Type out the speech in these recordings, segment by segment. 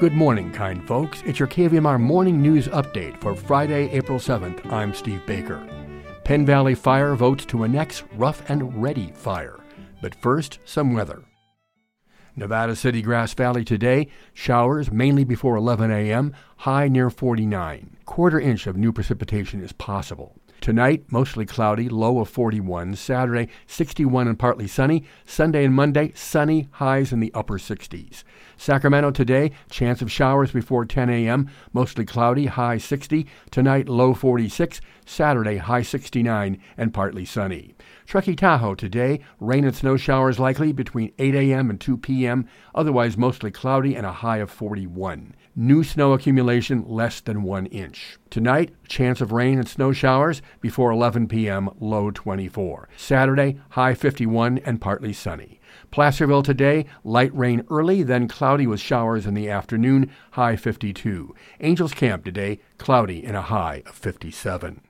Good morning, kind folks. It's your KVMR morning news update for Friday, April 7th. I'm Steve Baker. Penn Valley Fire votes to annex Rough and Ready Fire. But first, some weather. Nevada City, Grass Valley today, showers mainly before 11 a.m., high near 49. Quarter inch of new precipitation is possible. Tonight, mostly cloudy, low of 41. Saturday, 61 and partly sunny. Sunday and Monday, sunny, highs in the upper 60s. Sacramento today, chance of showers before 10 a.m., mostly cloudy, high 60. Tonight, low 46. Saturday, high 69 and partly sunny. Truckee Tahoe today, rain and snow showers likely between 8 a.m. and 2 p.m., otherwise mostly cloudy and a high of 41. New snow accumulation less than one inch. Tonight, chance of rain and snow showers before 11 p.m., low 24. Saturday, high 51 and partly sunny. Placerville today, light rain early, then cloudy with showers in the afternoon, high 52. Angels Camp today, cloudy and a high of 57.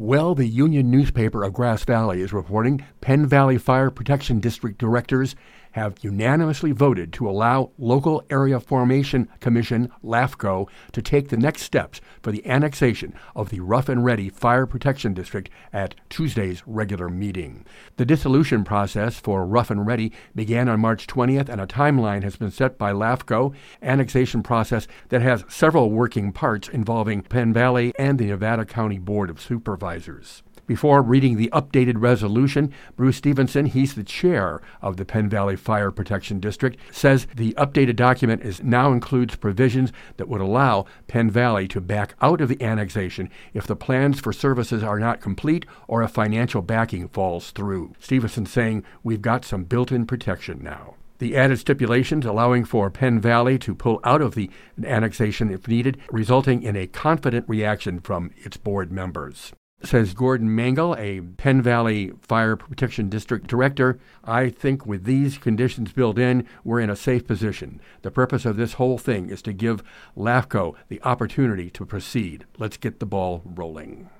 Well, the Union newspaper of Grass Valley is reporting Penn Valley Fire Protection District directors have unanimously voted to allow Local Area Formation Commission, LAFCO, to take the next steps for the annexation of the Rough and Ready Fire Protection District at Tuesday's regular meeting. The dissolution process for Rough and Ready began on March 20th, and a timeline has been set by LAFCO, annexation process that has several working parts involving Penn Valley and the Nevada County Board of Supervisors. Before reading the updated resolution, Bruce Stevenson, he's the chair of the Penn Valley Fire Protection District, says the updated document is now includes provisions that would allow Penn Valley to back out of the annexation if the plans for services are not complete or if financial backing falls through. Stevenson saying we've got some built-in protection now. The added stipulations allowing for Penn Valley to pull out of the annexation if needed, resulting in a confident reaction from its board members says Gordon Mangle, a Penn Valley Fire Protection District Director. I think with these conditions built in, we're in a safe position. The purpose of this whole thing is to give LAFCO the opportunity to proceed. Let's get the ball rolling.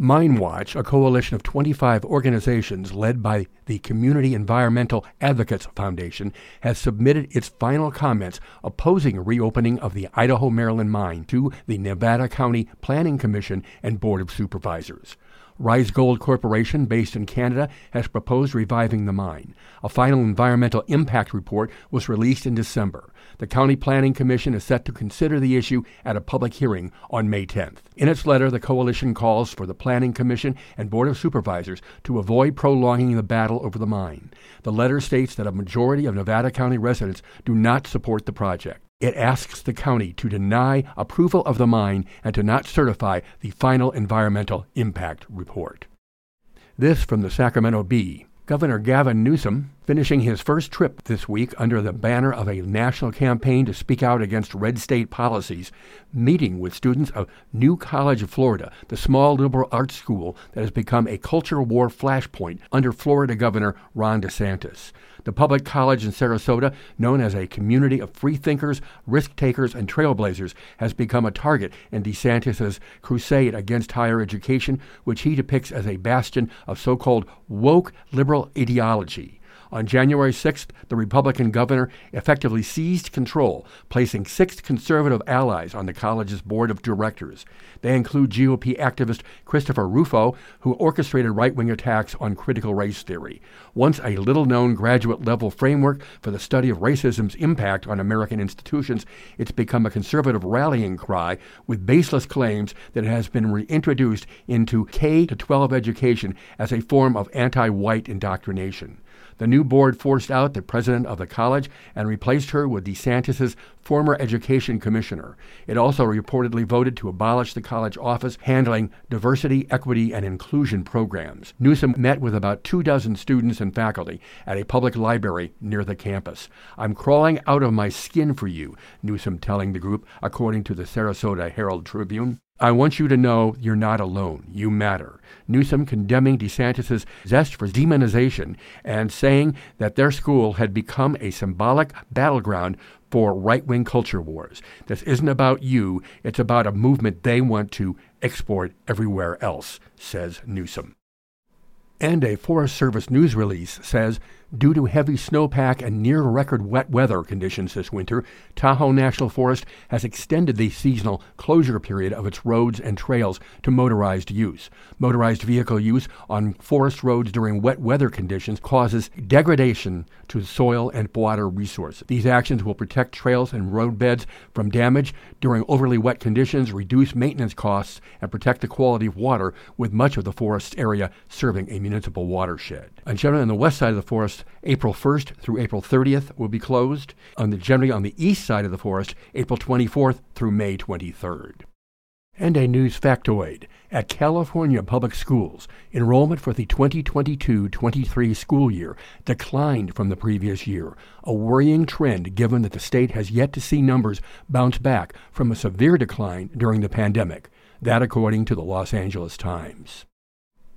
MineWatch, a coalition of 25 organizations led by the Community Environmental Advocates Foundation, has submitted its final comments opposing reopening of the Idaho Maryland mine to the Nevada County Planning Commission and Board of Supervisors. Rise Gold Corporation, based in Canada, has proposed reviving the mine. A final environmental impact report was released in December. The County Planning Commission is set to consider the issue at a public hearing on May 10th. In its letter, the coalition calls for the Planning Commission and Board of Supervisors to avoid prolonging the battle over the mine. The letter states that a majority of Nevada County residents do not support the project. It asks the county to deny approval of the mine and to not certify the final environmental impact report. This from the Sacramento Bee. Governor Gavin Newsom finishing his first trip this week under the banner of a national campaign to speak out against red state policies, meeting with students of New College of Florida, the small liberal arts school that has become a culture war flashpoint under Florida Governor Ron DeSantis. The public college in Sarasota, known as a community of free thinkers, risk takers, and trailblazers, has become a target in DeSantis' crusade against higher education, which he depicts as a bastion of so called woke liberal ideology. On January 6th, the Republican governor effectively seized control, placing six conservative allies on the college's board of directors. They include GOP activist Christopher Rufo, who orchestrated right wing attacks on critical race theory. Once a little known graduate level framework for the study of racism's impact on American institutions, it's become a conservative rallying cry with baseless claims that it has been reintroduced into K 12 education as a form of anti white indoctrination. The new board forced out the president of the college and replaced her with DeSantis' former education commissioner. It also reportedly voted to abolish the college office handling diversity, equity, and inclusion programs. Newsom met with about two dozen students and faculty at a public library near the campus. I'm crawling out of my skin for you, Newsom telling the group, according to the Sarasota Herald Tribune. I want you to know you're not alone. You matter. Newsom condemning DeSantis' zest for demonization and saying that their school had become a symbolic battleground for right wing culture wars. This isn't about you, it's about a movement they want to export everywhere else, says Newsom. And a Forest Service news release says Due to heavy snowpack and near record wet weather conditions this winter, Tahoe National Forest has extended the seasonal closure period of its roads and trails to motorized use. Motorized vehicle use on forest roads during wet weather conditions causes degradation to soil and water resources. These actions will protect trails and roadbeds from damage during overly wet conditions, reduce maintenance costs, and protect the quality of water with much of the forest area serving a municipal watershed. And generally on the west side of the forest, April 1st through April 30th will be closed. On the, generally on the east side of the forest, April 24th through May 23rd. And a news factoid. At California Public Schools, enrollment for the 2022 23 school year declined from the previous year, a worrying trend given that the state has yet to see numbers bounce back from a severe decline during the pandemic. That, according to the Los Angeles Times.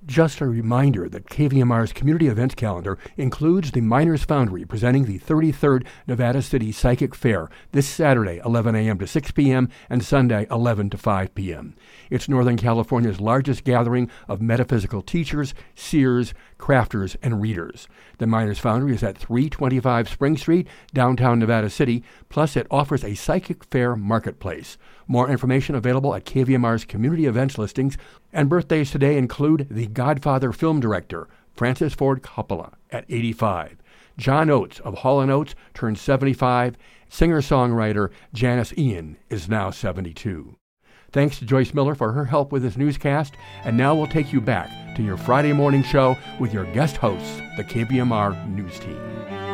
Just a reminder that KVMR's community events calendar includes the Miners Foundry presenting the 33rd Nevada City Psychic Fair this Saturday, 11 a.m. to 6 p.m., and Sunday, 11 to 5 p.m. It's Northern California's largest gathering of metaphysical teachers, seers, crafters, and readers. The Miners Foundry is at 325 Spring Street, downtown Nevada City, plus it offers a psychic fair marketplace. More information available at KVMR's community events listings and birthdays today include the Godfather film director, Francis Ford Coppola, at 85. John Oates of Hall & Oates turned 75. Singer-songwriter Janis Ian is now 72. Thanks to Joyce Miller for her help with this newscast, and now we'll take you back to your Friday morning show with your guest hosts, the KVMR News Team.